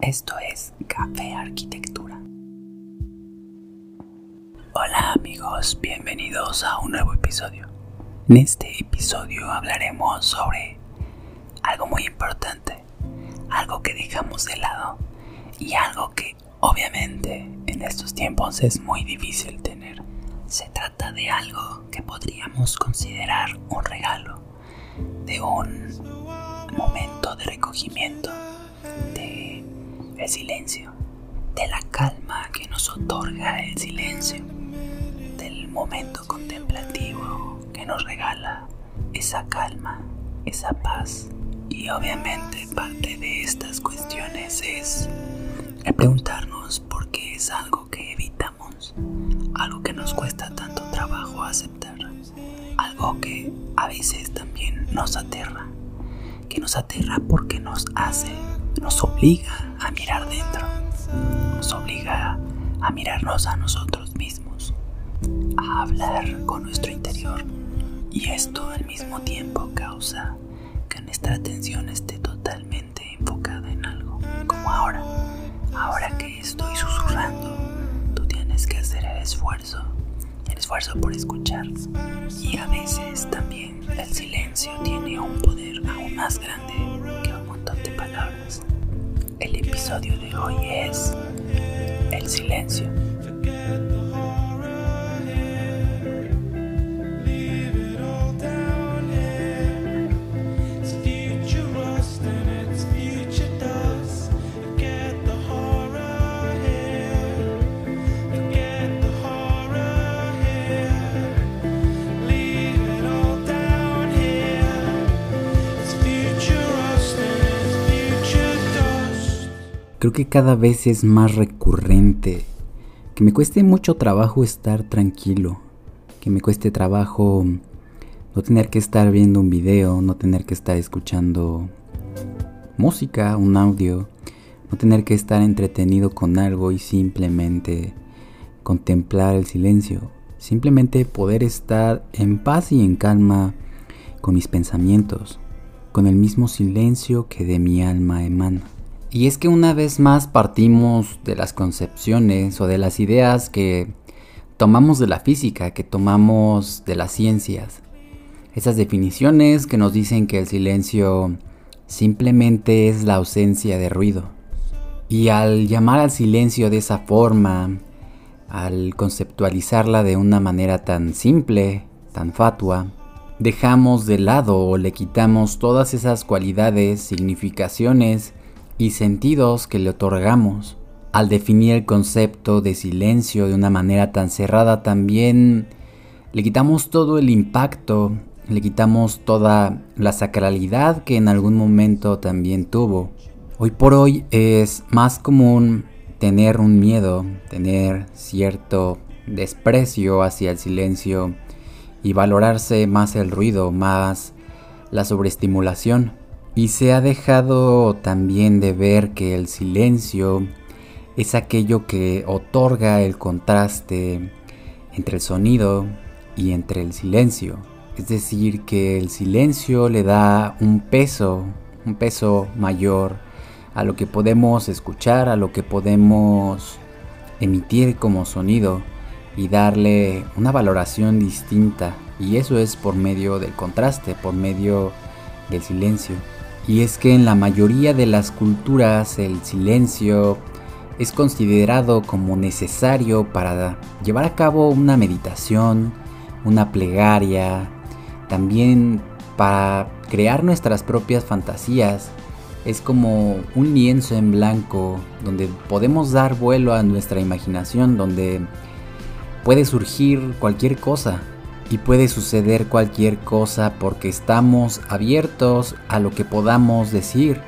Esto es Café Arquitectura. Hola amigos, bienvenidos a un nuevo episodio. En este episodio hablaremos sobre algo muy importante, algo que dejamos de lado y algo que obviamente en estos tiempos es muy difícil tener. Se trata de algo que podríamos considerar un regalo, de un momento de recogimiento, de el silencio, de la calma que nos otorga el silencio, del momento contemplativo que nos regala esa calma, esa paz. Y obviamente parte de estas cuestiones es el preguntarnos por qué es algo que evitamos, algo que nos cuesta tanto trabajo aceptar, algo que a veces también nos aterra, que nos aterra porque nos hace, nos obliga a mirar dentro, nos obliga a mirarnos a nosotros mismos, a hablar con nuestro interior y esto al mismo tiempo causa que nuestra atención esté totalmente enfocada en algo, como ahora. Ahora que estoy susurrando, tú tienes que hacer el esfuerzo, el esfuerzo por escuchar. Y a veces también el silencio tiene un poder aún más grande El episodio de hoy es el silencio. Creo que cada vez es más recurrente. Que me cueste mucho trabajo estar tranquilo, que me cueste trabajo no tener que estar viendo un video, no tener que estar escuchando música, un audio, no tener que estar entretenido con algo y simplemente contemplar el silencio, simplemente poder estar en paz y en calma con mis pensamientos, con el mismo silencio que de mi alma emana. Y es que una vez más partimos de las concepciones o de las ideas que tomamos de la física, que tomamos de las ciencias. Esas definiciones que nos dicen que el silencio simplemente es la ausencia de ruido. Y al llamar al silencio de esa forma, al conceptualizarla de una manera tan simple, tan fatua, dejamos de lado o le quitamos todas esas cualidades, significaciones y sentidos que le otorgamos. Al definir el concepto de silencio de una manera tan cerrada también le quitamos todo el impacto, le quitamos toda la sacralidad que en algún momento también tuvo. Hoy por hoy es más común tener un miedo, tener cierto desprecio hacia el silencio y valorarse más el ruido, más la sobreestimulación. Y se ha dejado también de ver que el silencio es aquello que otorga el contraste entre el sonido y entre el silencio. Es decir, que el silencio le da un peso, un peso mayor a lo que podemos escuchar, a lo que podemos emitir como sonido y darle una valoración distinta. Y eso es por medio del contraste, por medio del silencio. Y es que en la mayoría de las culturas el silencio es considerado como necesario para llevar a cabo una meditación, una plegaria, también para crear nuestras propias fantasías. Es como un lienzo en blanco donde podemos dar vuelo a nuestra imaginación, donde puede surgir cualquier cosa y puede suceder cualquier cosa porque estamos abiertos a lo que podamos decir,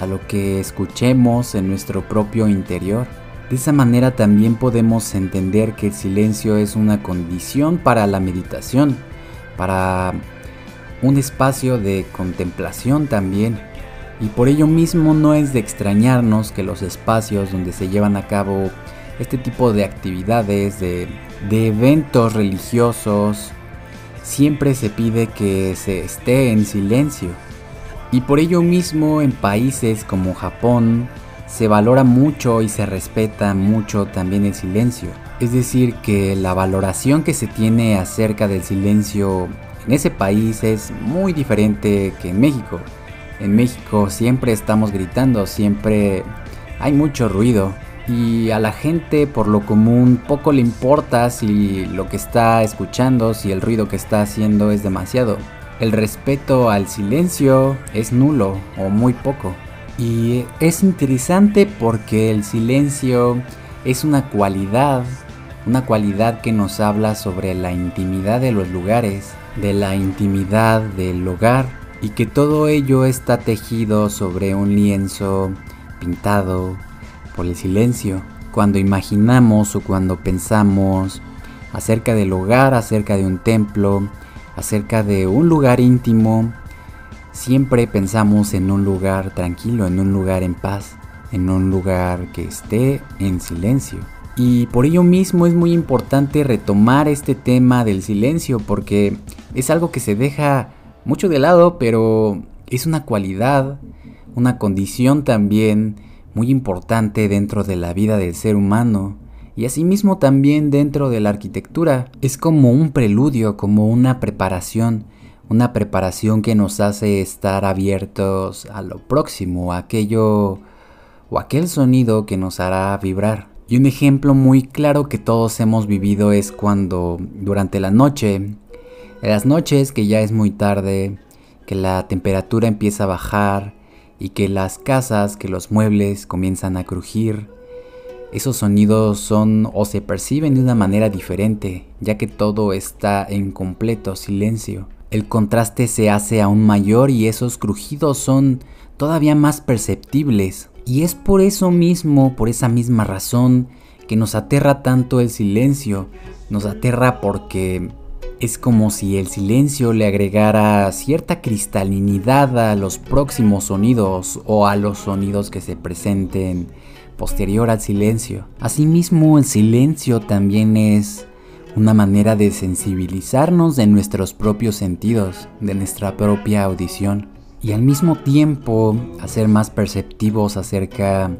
a lo que escuchemos en nuestro propio interior. De esa manera también podemos entender que el silencio es una condición para la meditación, para un espacio de contemplación también. Y por ello mismo no es de extrañarnos que los espacios donde se llevan a cabo este tipo de actividades, de, de eventos religiosos, siempre se pide que se esté en silencio. Y por ello mismo en países como Japón, se valora mucho y se respeta mucho también el silencio. Es decir, que la valoración que se tiene acerca del silencio en ese país es muy diferente que en México. En México siempre estamos gritando, siempre hay mucho ruido y a la gente por lo común poco le importa si lo que está escuchando, si el ruido que está haciendo es demasiado. El respeto al silencio es nulo o muy poco. Y es interesante porque el silencio es una cualidad, una cualidad que nos habla sobre la intimidad de los lugares, de la intimidad del hogar y que todo ello está tejido sobre un lienzo pintado por el silencio. Cuando imaginamos o cuando pensamos acerca del hogar, acerca de un templo, acerca de un lugar íntimo, siempre pensamos en un lugar tranquilo, en un lugar en paz, en un lugar que esté en silencio. Y por ello mismo es muy importante retomar este tema del silencio porque es algo que se deja mucho de lado, pero es una cualidad, una condición también muy importante dentro de la vida del ser humano y asimismo también dentro de la arquitectura. Es como un preludio, como una preparación, una preparación que nos hace estar abiertos a lo próximo, a aquello o aquel sonido que nos hará vibrar. Y un ejemplo muy claro que todos hemos vivido es cuando durante la noche, en las noches que ya es muy tarde, que la temperatura empieza a bajar y que las casas, que los muebles comienzan a crujir, esos sonidos son o se perciben de una manera diferente, ya que todo está en completo silencio. El contraste se hace aún mayor y esos crujidos son todavía más perceptibles. Y es por eso mismo, por esa misma razón, que nos aterra tanto el silencio. Nos aterra porque es como si el silencio le agregara cierta cristalinidad a los próximos sonidos o a los sonidos que se presenten posterior al silencio. Asimismo, el silencio también es una manera de sensibilizarnos de nuestros propios sentidos, de nuestra propia audición y al mismo tiempo hacer más perceptivos acerca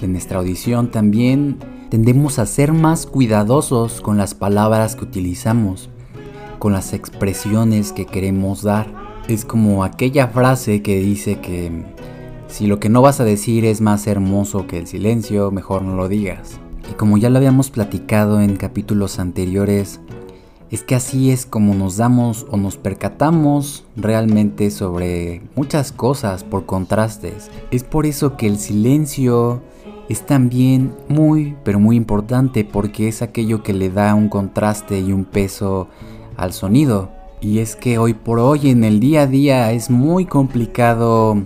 de nuestra audición también tendemos a ser más cuidadosos con las palabras que utilizamos, con las expresiones que queremos dar. Es como aquella frase que dice que si lo que no vas a decir es más hermoso que el silencio, mejor no lo digas. Y como ya lo habíamos platicado en capítulos anteriores, es que así es como nos damos o nos percatamos realmente sobre muchas cosas por contrastes. Es por eso que el silencio es también muy, pero muy importante porque es aquello que le da un contraste y un peso al sonido. Y es que hoy por hoy en el día a día es muy complicado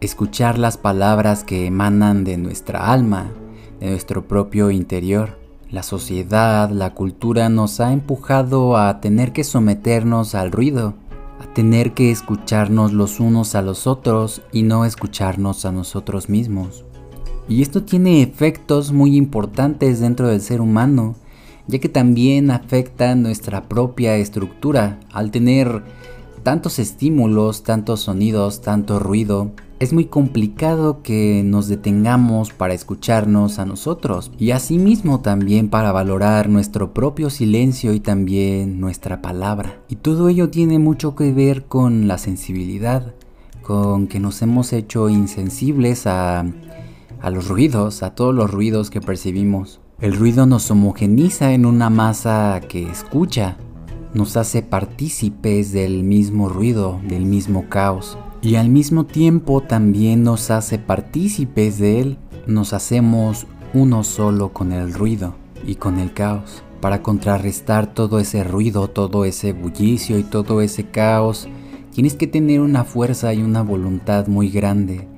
escuchar las palabras que emanan de nuestra alma, de nuestro propio interior. La sociedad, la cultura nos ha empujado a tener que someternos al ruido, a tener que escucharnos los unos a los otros y no escucharnos a nosotros mismos. Y esto tiene efectos muy importantes dentro del ser humano, ya que también afecta nuestra propia estructura al tener tantos estímulos, tantos sonidos, tanto ruido, es muy complicado que nos detengamos para escucharnos a nosotros y asimismo también para valorar nuestro propio silencio y también nuestra palabra. Y todo ello tiene mucho que ver con la sensibilidad, con que nos hemos hecho insensibles a, los ruidos, a todos los ruidos que percibimos. El ruido nos homogeniza en una masa que escucha, nos hace partícipes del mismo ruido, del mismo caos y al mismo tiempo también nos hace partícipes de él. Nos hacemos uno solo con el ruido y con el caos. Para contrarrestar todo ese ruido, todo ese bullicio y todo ese caos, tienes que tener una fuerza y una voluntad muy grande.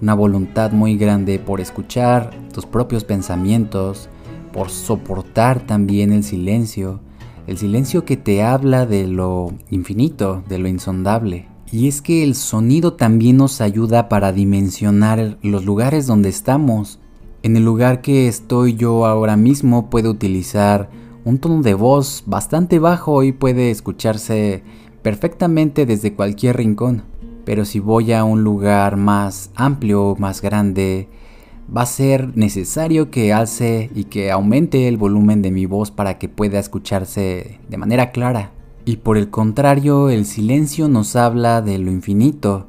Una voluntad muy grande por escuchar tus propios pensamientos, por soportar también el silencio, el silencio que te habla de lo infinito, de lo insondable. Y es que el sonido también nos ayuda para dimensionar los lugares donde estamos. En el lugar que estoy yo ahora mismo puedo utilizar un tono de voz bastante bajo y puede escucharse perfectamente desde cualquier rincón. Pero si voy a un lugar más amplio, más grande, va a ser necesario que alce y que aumente el volumen de mi voz para que pueda escucharse de manera clara. Y por el contrario, el silencio nos habla de lo infinito,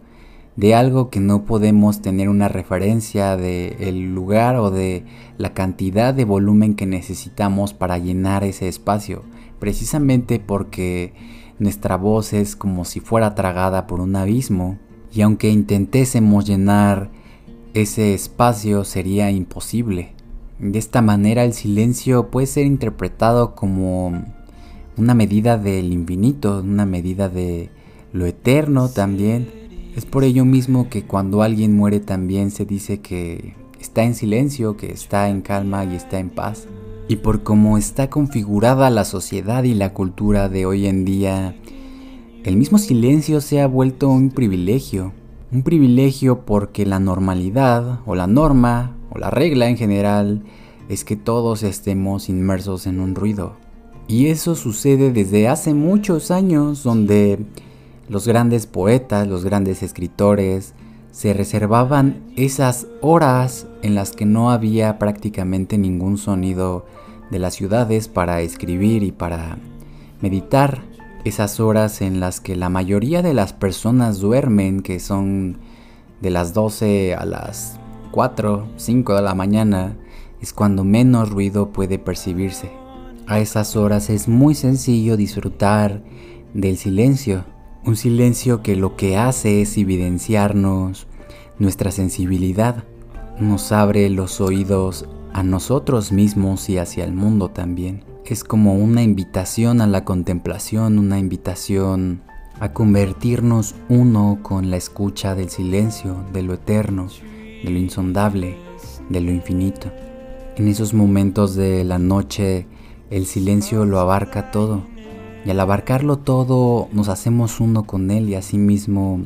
de algo que no podemos tener una referencia de el lugar o de la cantidad de volumen que necesitamos para llenar ese espacio, precisamente porque nuestra voz es como si fuera tragada por un abismo y aunque intentésemos llenar ese espacio sería imposible. De esta manera el silencio puede ser interpretado como una medida del infinito, una medida de lo eterno también. Es por ello mismo que cuando alguien muere también se dice que está en silencio, que está en calma y está en paz. Y por cómo está configurada la sociedad y la cultura de hoy en día, el mismo silencio se ha vuelto un privilegio. Un privilegio porque la normalidad o la norma o la regla en general es que todos estemos inmersos en un ruido. Y eso sucede desde hace muchos años donde los grandes poetas, los grandes escritores, se reservaban esas horas en las que no había prácticamente ningún sonido de las ciudades para escribir y para meditar esas horas en las que la mayoría de las personas duermen, que son de las 12 a las 4, 5 de la mañana, es cuando menos ruido puede percibirse. A esas horas es muy sencillo disfrutar del silencio, un silencio que lo que hace es evidenciarnos nuestra sensibilidad, nos abre los oídos a nosotros mismos y hacia el mundo también es como una invitación a la contemplación, una invitación a convertirnos uno con la escucha del silencio, de lo eterno, de lo insondable, de lo infinito. En esos momentos de la noche el silencio lo abarca todo y al abarcarlo todo nos hacemos uno con él y asimismo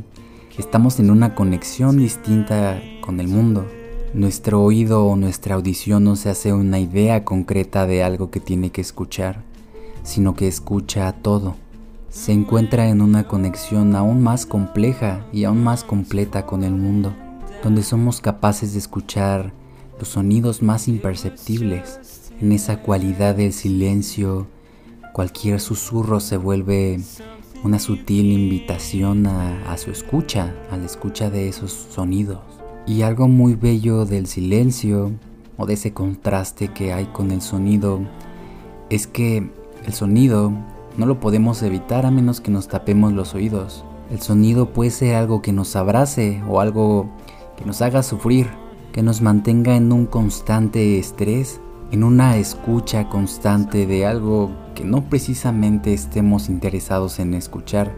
estamos en una conexión distinta con el mundo. Nuestro oído o nuestra audición no se hace una idea concreta de algo que tiene que escuchar, sino que escucha todo. Se encuentra en una conexión aún más compleja y aún más completa con el mundo, donde somos capaces de escuchar los sonidos más imperceptibles. En esa cualidad del silencio, cualquier susurro se vuelve una sutil invitación a, a su escucha, a la escucha de esos sonidos. Y algo muy bello del silencio o de ese contraste que hay con el sonido es que el sonido no lo podemos evitar a menos que nos tapemos los oídos. El sonido puede ser algo que nos abrace o algo que nos haga sufrir, que nos mantenga en un constante estrés, en una escucha constante de algo que no precisamente estemos interesados en escuchar,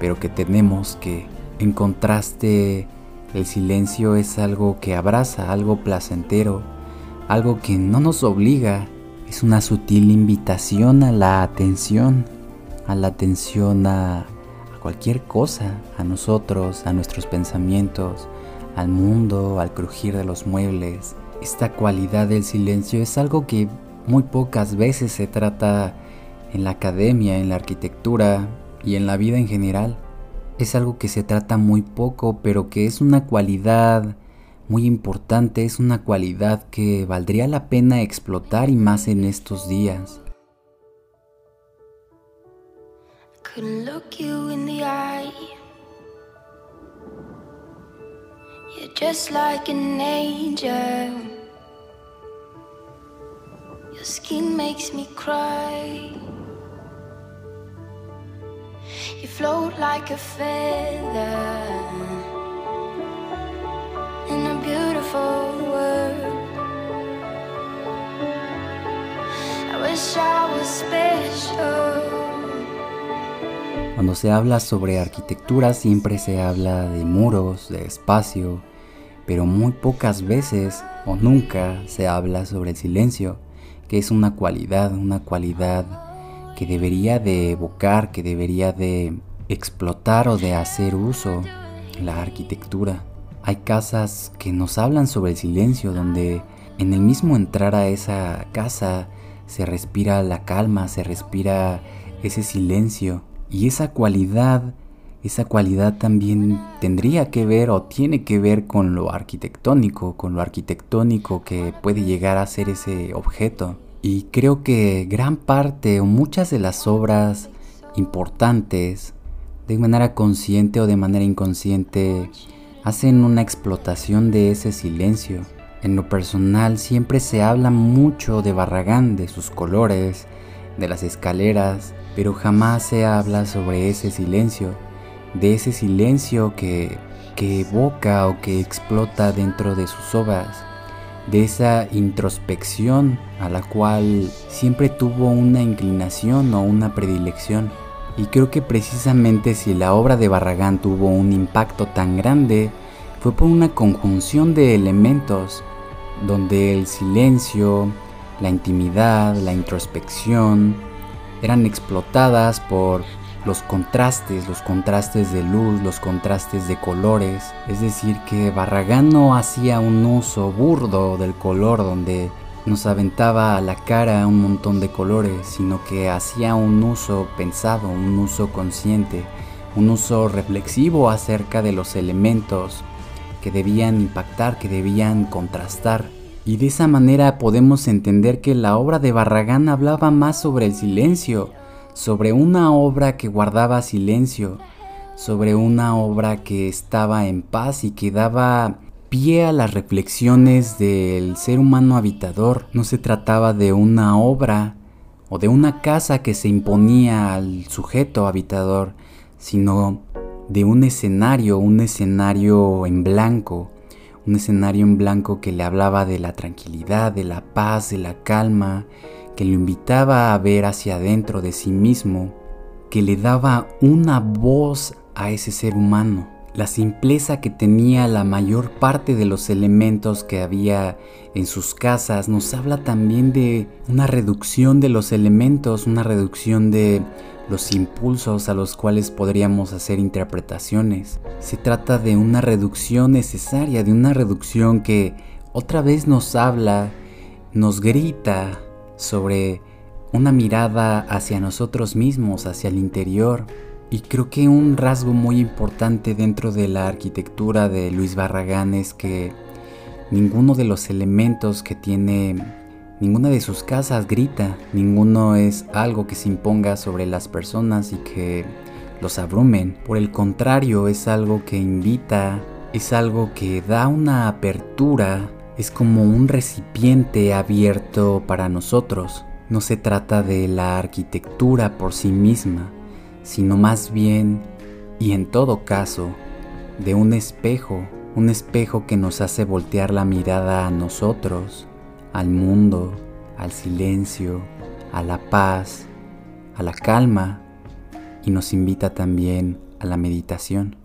pero que tenemos que, en contraste el silencio es algo que abraza, algo placentero, algo que no nos obliga, es una sutil invitación a la atención, a la atención a, cualquier cosa, a nosotros, a nuestros pensamientos, al mundo, al crujir de los muebles. Esta cualidad del silencio es algo que muy pocas veces se trata en la academia, en la arquitectura y en la vida en general es algo que se trata muy poco, pero que es una cualidad muy importante, es una cualidad que valdría la pena explotar y más en estos días. like an angel. Your skin makes me cry. Cuando se habla sobre arquitectura siempre se habla de muros, de espacio, pero muy pocas veces o nunca se habla sobre el silencio, que es una cualidad, una cualidad que debería de evocar, que debería de explotar o de hacer uso la arquitectura. Hay casas que nos hablan sobre el silencio, donde en el mismo entrar a esa casa se respira la calma, se respira ese silencio y esa cualidad esa cualidad también tendría que ver o tiene que ver con lo arquitectónico, con lo arquitectónico que puede llegar a ser ese objeto. Y creo que gran parte o muchas de las obras importantes, de manera consciente o de manera inconsciente, hacen una explotación de ese silencio. En lo personal siempre se habla mucho de Barragán, de sus colores, de las escaleras, pero jamás se habla sobre ese silencio de ese silencio que, evoca o que explota dentro de sus obras, de esa introspección a la cual siempre tuvo una inclinación o una predilección. Y creo que precisamente si la obra de Barragán tuvo un impacto tan grande, fue por una conjunción de elementos, donde el silencio, la intimidad, la introspección, eran explotadas por los contrastes, los contrastes de luz, los contrastes de colores. Es decir, que Barragán no hacía un uso burdo del color donde nos aventaba a la cara un montón de colores, sino que hacía un uso pensado, un uso consciente, un uso reflexivo acerca de los elementos que debían impactar, que debían contrastar. Y de esa manera podemos entender que la obra de Barragán hablaba más sobre el silencio, sobre una obra que guardaba silencio, sobre una obra que estaba en paz y que daba pie a las reflexiones del ser humano habitador. No se trataba de una obra o de una casa que se imponía al sujeto habitador, sino de un escenario, un escenario en blanco, un escenario en blanco que le hablaba de la tranquilidad, de la paz, de la calma, que lo invitaba a ver hacia adentro de sí mismo, que le daba una voz a ese ser humano. La simpleza que tenía la mayor parte de los elementos que había en sus casas nos habla también de una reducción de los elementos, una reducción de los impulsos a los cuales podríamos hacer interpretaciones. Se trata de una reducción necesaria, de una reducción que otra vez nos habla, nos grita sobre una mirada hacia nosotros mismos, hacia el interior. Y creo que un rasgo muy importante dentro de la arquitectura de Luis Barragán es que ninguno de los elementos que tiene ninguna de sus casas grita, ninguno es algo que se imponga sobre las personas y que los abrumen. Por el contrario, es algo que invita, es algo que da una apertura es como un recipiente abierto para nosotros. No se trata de la arquitectura por sí misma, sino más bien, y en todo caso, de un espejo, un espejo que nos hace voltear la mirada a nosotros, al mundo, al silencio, a la paz, a la calma, y nos invita también a la meditación.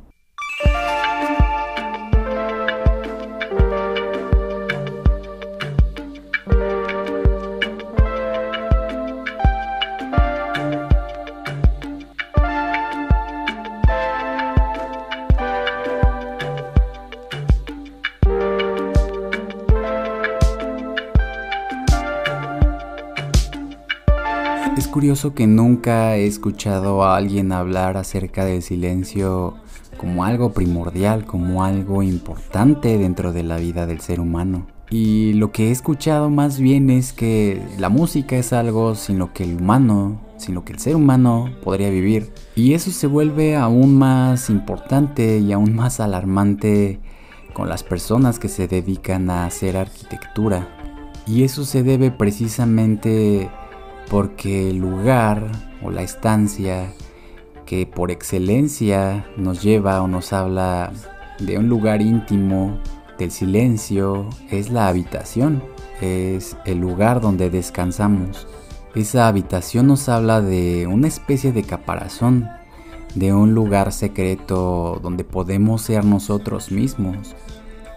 Es curioso que nunca he escuchado a alguien hablar acerca del silencio como algo primordial, como algo importante dentro de la vida del ser humano. Y lo que he escuchado más bien es que la música es algo sin lo que el humano, sin lo que el ser humano podría vivir. Y eso se vuelve aún más importante y aún más alarmante con las personas que se dedican a hacer arquitectura. Y eso se debe precisamente porque el lugar o la estancia que por excelencia nos lleva o nos habla de un lugar íntimo, del silencio, es la habitación, es el lugar donde descansamos. Esa habitación nos habla de una especie de caparazón, de un lugar secreto donde podemos ser nosotros mismos,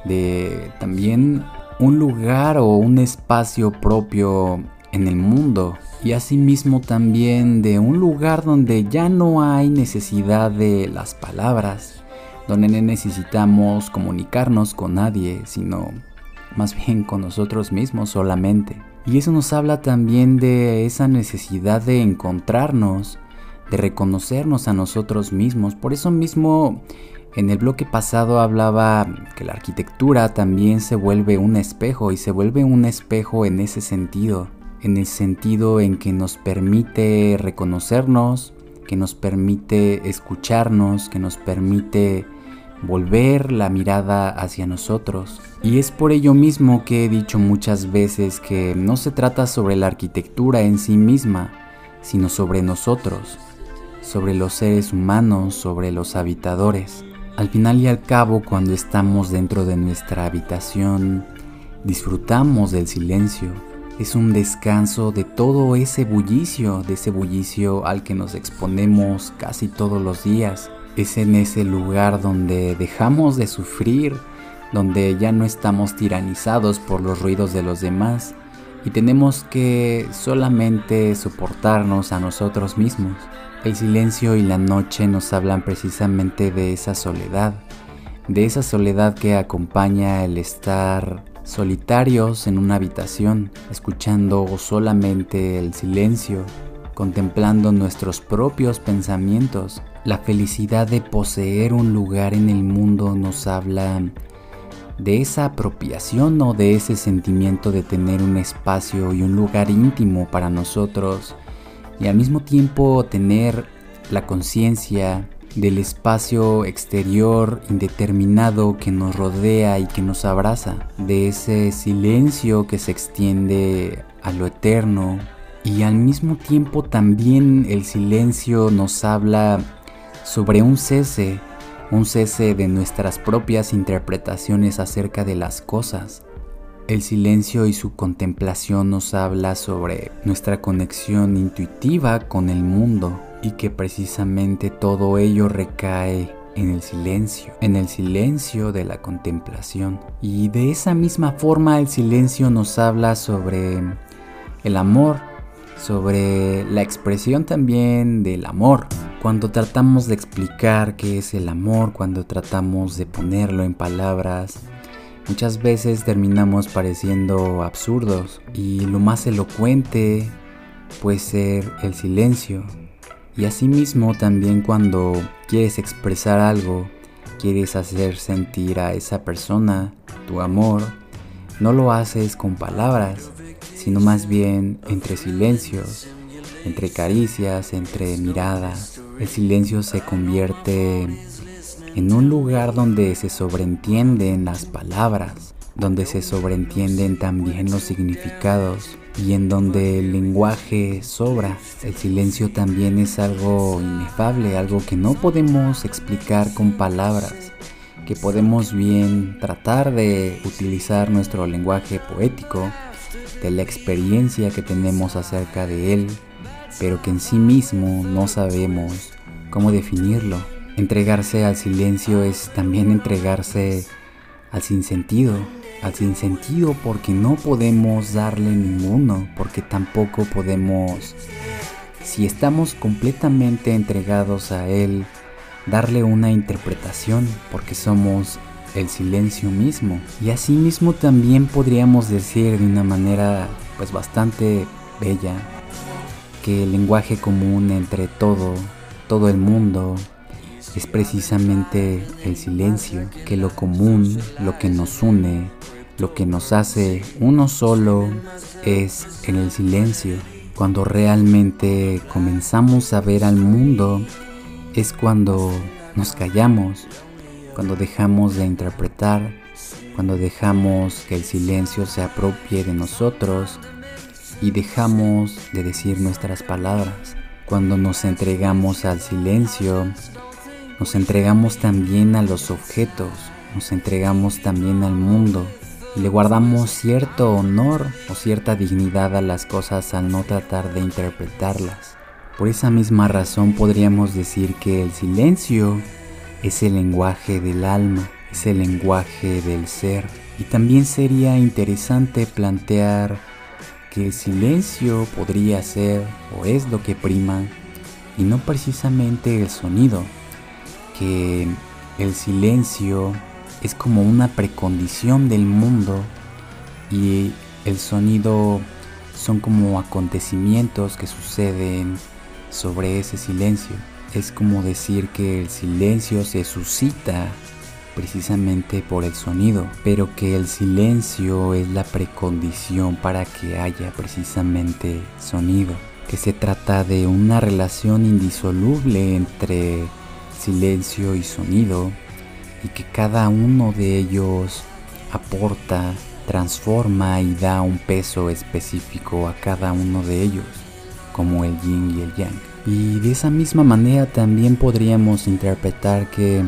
de también un lugar o un espacio propio en el mundo y asimismo también de un lugar donde ya no hay necesidad de las palabras, donde no necesitamos comunicarnos con nadie, sino más bien con nosotros mismos solamente. Y eso nos habla también de esa necesidad de encontrarnos, de reconocernos a nosotros mismos. Por eso mismo en el bloque pasado hablaba que la arquitectura también se vuelve un espejo y se vuelve un espejo en ese sentido, en el sentido en que nos permite reconocernos, que nos permite escucharnos, que nos permite volver la mirada hacia nosotros. Y es por ello mismo que he dicho muchas veces que no se trata sobre la arquitectura en sí misma, sino sobre nosotros, sobre los seres humanos, sobre los habitadores. Al final y al cabo, cuando estamos dentro de nuestra habitación, disfrutamos del silencio. Es un descanso de todo ese bullicio, de ese bullicio al que nos exponemos casi todos los días. Es en ese lugar donde dejamos de sufrir, donde ya no estamos tiranizados por los ruidos de los demás y tenemos que solamente soportarnos a nosotros mismos. El silencio y la noche nos hablan precisamente de esa soledad, de esa soledad que acompaña el estar solitarios en una habitación, escuchando solamente el silencio, contemplando nuestros propios pensamientos. La felicidad de poseer un lugar en el mundo nos habla de esa apropiación o de ese sentimiento de tener un espacio y un lugar íntimo para nosotros y al mismo tiempo tener la conciencia del espacio exterior indeterminado que nos rodea y que nos abraza, de ese silencio que se extiende a lo eterno. Y al mismo tiempo también el silencio nos habla sobre un cese, un cese de nuestras propias interpretaciones acerca de las cosas, el silencio y su contemplación nos habla sobre nuestra conexión intuitiva con el mundo y que precisamente todo ello recae en el silencio, en el silencio de la contemplación. Y de esa misma forma el silencio nos habla sobre el amor, sobre la expresión también del amor. Cuando tratamos de explicar qué es el amor, cuando tratamos de ponerlo en palabras, Muchas veces terminamos pareciendo absurdos y lo más elocuente puede ser el silencio. Y asimismo también cuando quieres expresar algo, quieres hacer sentir a esa persona tu amor, no lo haces con palabras, sino más bien entre silencios, entre caricias, entre miradas. El silencio se convierte en un lugar donde se sobreentienden las palabras, donde se sobreentienden también los significados y en donde el lenguaje sobra. El silencio también es algo inefable, algo que no podemos explicar con palabras, que podemos bien tratar de utilizar nuestro lenguaje poético, de la experiencia que tenemos acerca de él, pero que en sí mismo no sabemos cómo definirlo. Entregarse al silencio es también entregarse al sinsentido, al sinsentido porque no podemos darle ninguno, porque tampoco podemos, si estamos completamente entregados a Él, darle una interpretación, porque somos el silencio mismo. Y así mismo también podríamos decir de una manera pues bastante bella que el lenguaje común entre todo, todo el mundo, es precisamente el silencio, que lo común, lo que nos une, lo que nos hace uno solo es en el silencio. Cuando realmente comenzamos a ver al mundo es cuando nos callamos, cuando dejamos de interpretar, cuando dejamos que el silencio se apropie de nosotros y dejamos de decir nuestras palabras. Cuando nos entregamos al silencio, nos entregamos también a los objetos, nos entregamos también al mundo y le guardamos cierto honor o cierta dignidad a las cosas al no tratar de interpretarlas. Por esa misma razón podríamos decir que el silencio es el lenguaje del alma, es el lenguaje del ser. Y también sería interesante plantear que el silencio podría ser o es lo que prima y no precisamente el sonido que el silencio es como una precondición del mundo y el sonido son como acontecimientos que suceden sobre ese silencio. Es como decir que el silencio se suscita precisamente por el sonido, pero que el silencio es la precondición para que haya precisamente sonido, que se trata de una relación indisoluble entre silencio y sonido y que cada uno de ellos aporta, transforma y da un peso específico a cada uno de ellos, como el yin y el yang. Y de esa misma manera también podríamos interpretar que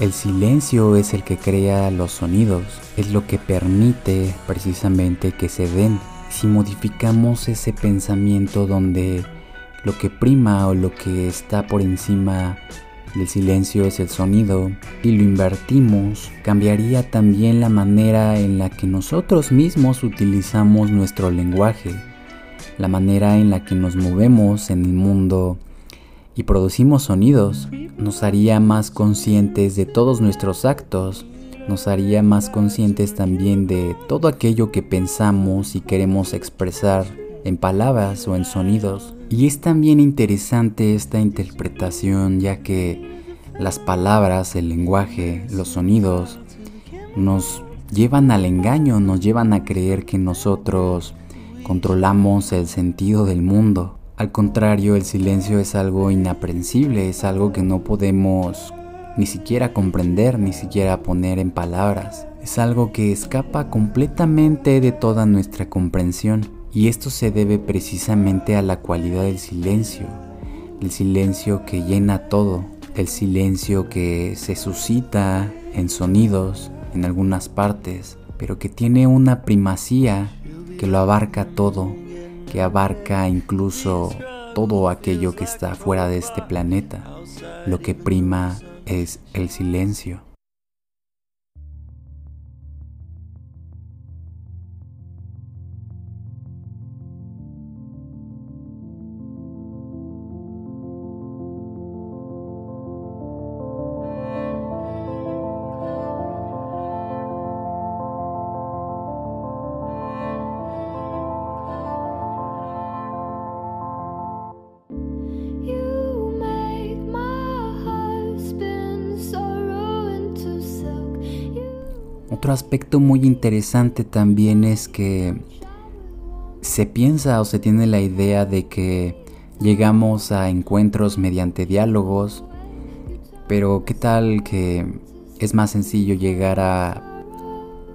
el silencio es el que crea los sonidos, es lo que permite precisamente que se den. Si modificamos ese pensamiento donde lo que prima o lo que está por encima del silencio es el sonido y lo invertimos, cambiaría también la manera en la que nosotros mismos utilizamos nuestro lenguaje, la manera en la que nos movemos en el mundo y producimos sonidos, nos haría más conscientes de todos nuestros actos, nos haría más conscientes también de todo aquello que pensamos y queremos expresar en palabras o en sonidos. Y es también interesante esta interpretación ya que las palabras, el lenguaje, los sonidos nos llevan al engaño, nos llevan a creer que nosotros controlamos el sentido del mundo. Al contrario, el silencio es algo inaprensible, es algo que no podemos ni siquiera comprender, ni siquiera poner en palabras. Es algo que escapa completamente de toda nuestra comprensión. Y esto se debe precisamente a la cualidad del silencio, el silencio que llena todo, el silencio que se suscita en sonidos en algunas partes, pero que tiene una primacía que lo abarca todo, que abarca incluso todo aquello que está fuera de este planeta. Lo que prima es el silencio. Otro aspecto muy interesante también es que se piensa o se tiene la idea de que llegamos a encuentros mediante diálogos, pero ¿qué tal que es más sencillo llegar a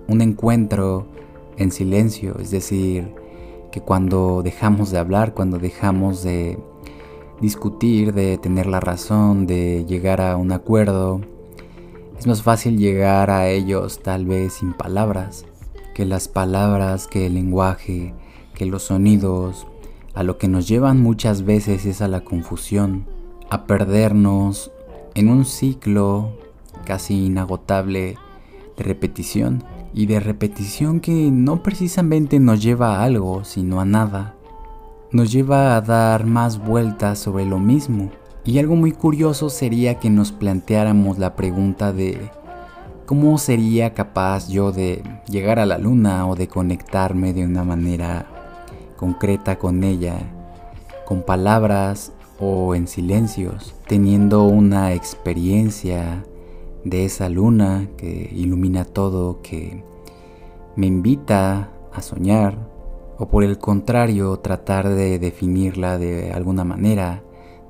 un encuentro en silencio? Es decir, que cuando dejamos de hablar, cuando dejamos de discutir, de tener la razón, de llegar a un acuerdo, es más fácil llegar a ellos tal vez sin palabras, que las palabras, que el lenguaje, que los sonidos, a lo que nos llevan muchas veces es a la confusión, a perdernos en un ciclo casi inagotable de repetición y de repetición que no precisamente nos lleva a algo, sino a nada. Nos lleva a dar más vueltas sobre lo mismo y algo muy curioso sería que nos planteáramos la pregunta de cómo sería capaz yo de llegar a la luna o de conectarme de una manera concreta con ella, con palabras o en silencios, teniendo una experiencia de esa luna que ilumina todo, que me invita a soñar, o por el contrario tratar de definirla de alguna manera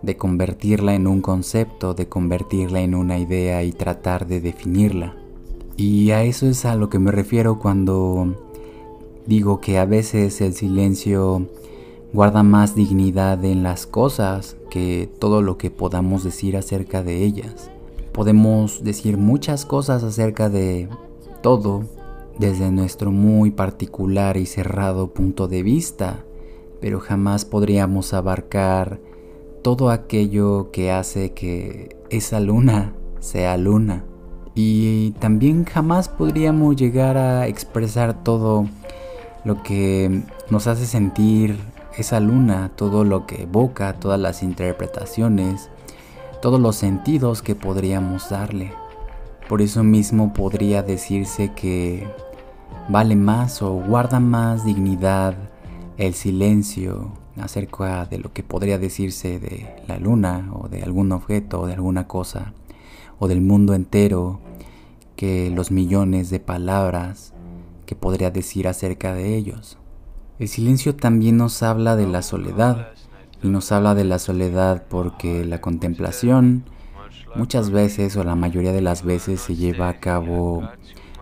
de convertirla en un concepto, de convertirla en una idea y tratar de definirla. Y a eso es a lo que me refiero cuando digo que a veces el silencio guarda más dignidad en las cosas que todo lo que podamos decir acerca de ellas. Podemos decir muchas cosas acerca de todo desde nuestro muy particular y cerrado punto de vista, pero jamás podríamos abarcar todo aquello que hace que esa luna sea luna. Y también jamás podríamos llegar a expresar todo lo que nos hace sentir esa luna, todo lo que evoca, todas las interpretaciones, todos los sentidos que podríamos darle. Por eso mismo podría decirse que vale más o guarda más dignidad el silencio acerca de lo que podría decirse de la luna o de algún objeto o de alguna cosa o del mundo entero que los millones de palabras que podría decir acerca de ellos. El silencio también nos habla de la soledad y nos habla de la soledad porque la contemplación muchas veces o la mayoría de las veces se lleva a cabo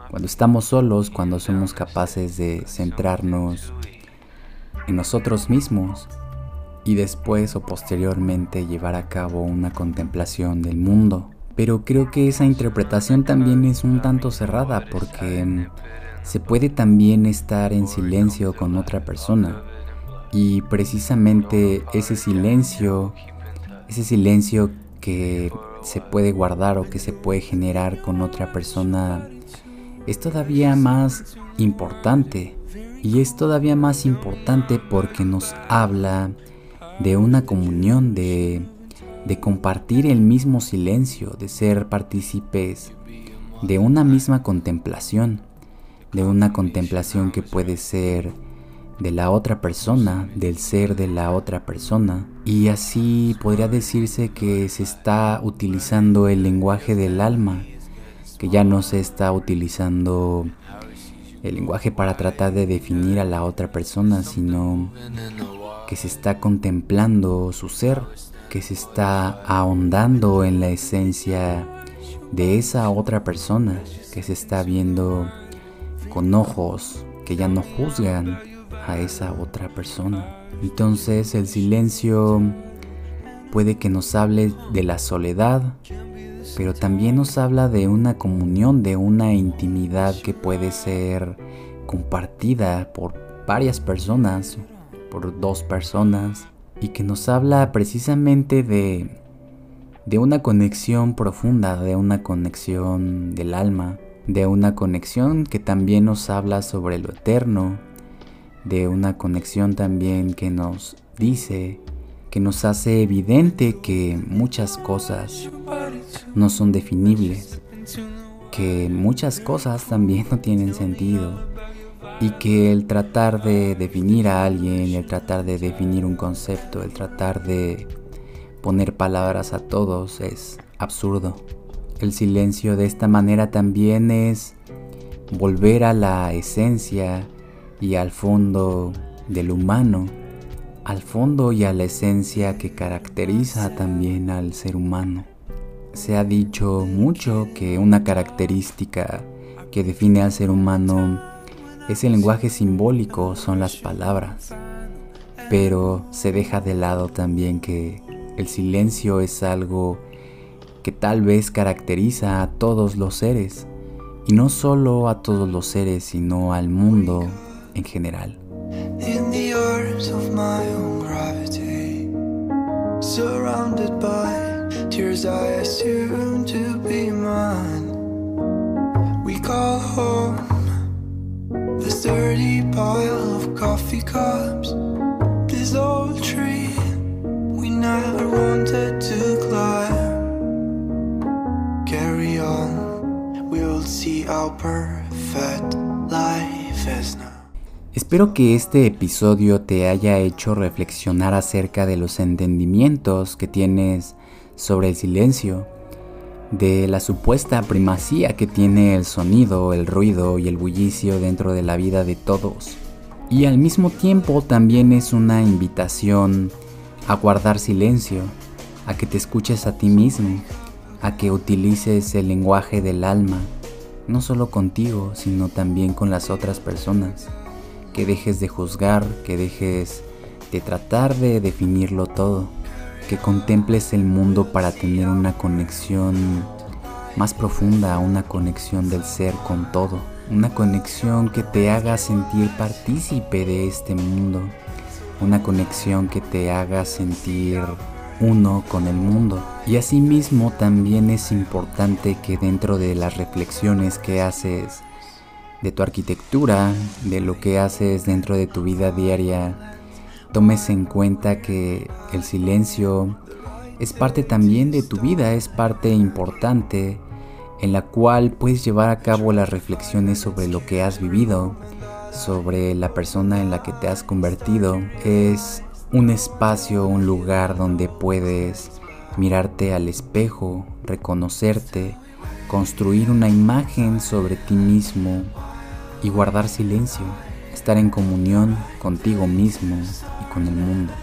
cuando estamos solos, cuando somos capaces de centrarnos en nosotros mismos y después o posteriormente llevar a cabo una contemplación del mundo. Pero creo que esa interpretación también es un tanto cerrada porque mm, se puede también estar en silencio con otra persona y precisamente ese silencio, ese silencio que se puede guardar o que se puede generar con otra persona es todavía más importante y es todavía más importante porque nos habla de una comunión, de, de compartir el mismo silencio, de ser partícipes de una misma contemplación, de una contemplación que puede ser de la otra persona, del ser de la otra persona. Y así podría decirse que se está utilizando el lenguaje del alma, que ya no se está utilizando el lenguaje para tratar de definir a la otra persona, sino que se está contemplando su ser, que se está ahondando en la esencia de esa otra persona, que se está viendo con ojos que ya no juzgan a esa otra persona. Entonces el silencio puede que nos hable de la soledad, pero también nos habla de una comunión, de una intimidad que puede ser compartida por varias personas, por dos personas, y que nos habla precisamente de, de una conexión profunda, de una conexión del alma, de una conexión que también nos habla sobre lo eterno, de una conexión también que nos dice, que nos hace evidente que muchas cosas no son definibles, que muchas cosas también no tienen sentido y que el tratar de definir a alguien, el tratar de definir un concepto, el tratar de poner palabras a todos es absurdo. El silencio de esta manera también es volver a la esencia y al fondo del humano, al fondo y a la esencia que caracteriza también al ser humano. Se ha dicho mucho que una característica que define al ser humano es el lenguaje simbólico, son las palabras. Pero se deja de lado también que el silencio es algo que tal vez caracteriza a todos los seres, y no solo a todos los seres, sino al mundo en general. Tears I assume to be mine. We call home this dirty pile of coffee cups, this old tree we never wanted to climb. Carry on, we'll see how perfect life is now. Espero que este episodio te haya hecho reflexionar acerca de los entendimientos que tienes sobre el silencio, de la supuesta primacía que tiene el sonido, el ruido y el bullicio dentro de la vida de todos. Y al mismo tiempo también es una invitación a guardar silencio, a que te escuches a ti mismo, a que utilices el lenguaje del alma, no solo contigo, sino también con las otras personas, que dejes de juzgar, que dejes de tratar de definirlo todo que contemples el mundo para tener una conexión más profunda, una conexión del ser con todo, una conexión que te haga sentir partícipe de este mundo, una conexión que te haga sentir uno con el mundo. Y asimismo también es importante que dentro de las reflexiones que haces de tu arquitectura, de lo que haces dentro de tu vida diaria, tomes en cuenta que el silencio es parte también de tu vida, es parte importante en la cual puedes llevar a cabo las reflexiones sobre lo que has vivido, sobre la persona en la que te has convertido. Es un espacio, un lugar donde puedes mirarte al espejo, reconocerte, construir una imagen sobre ti mismo y guardar silencio, estar en comunión contigo mismo y con el mundo.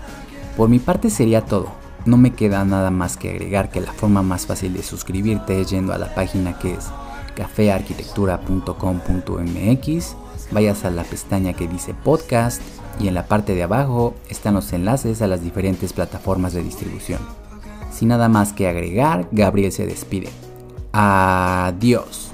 Por mi parte sería todo. No me queda nada más que agregar que la forma más fácil de suscribirte es yendo a la página que es cafearquitectura.com.mx, vayas a la pestaña que dice podcast y en la parte de abajo están los enlaces a las diferentes plataformas de distribución. Sin nada más que agregar, Gabriel se despide. Adiós.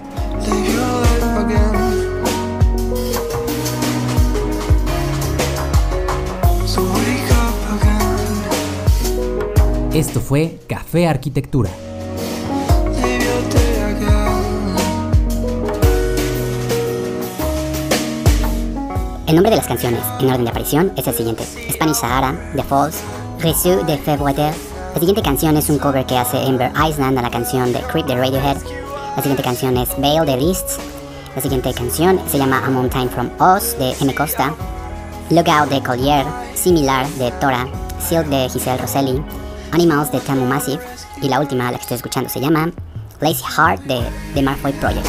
Esto fue Café Arquitectura. El nombre de las canciones, en orden de aparición, es el siguiente. Spanish Sahara, The Falls, Reçu de February. La siguiente canción es un cover que hace Ember Island a la canción de Creep de Radiohead. La siguiente canción es Veil de Lists. La siguiente canción se llama A Mountain From Us de M. Costa. Lookout de Collier, Similar de Tora, Silk de Giselle Rosselli, Animals de Tamu Massive y la última, la que estoy escuchando, se llama Lazy Heart de The Marfoy Project.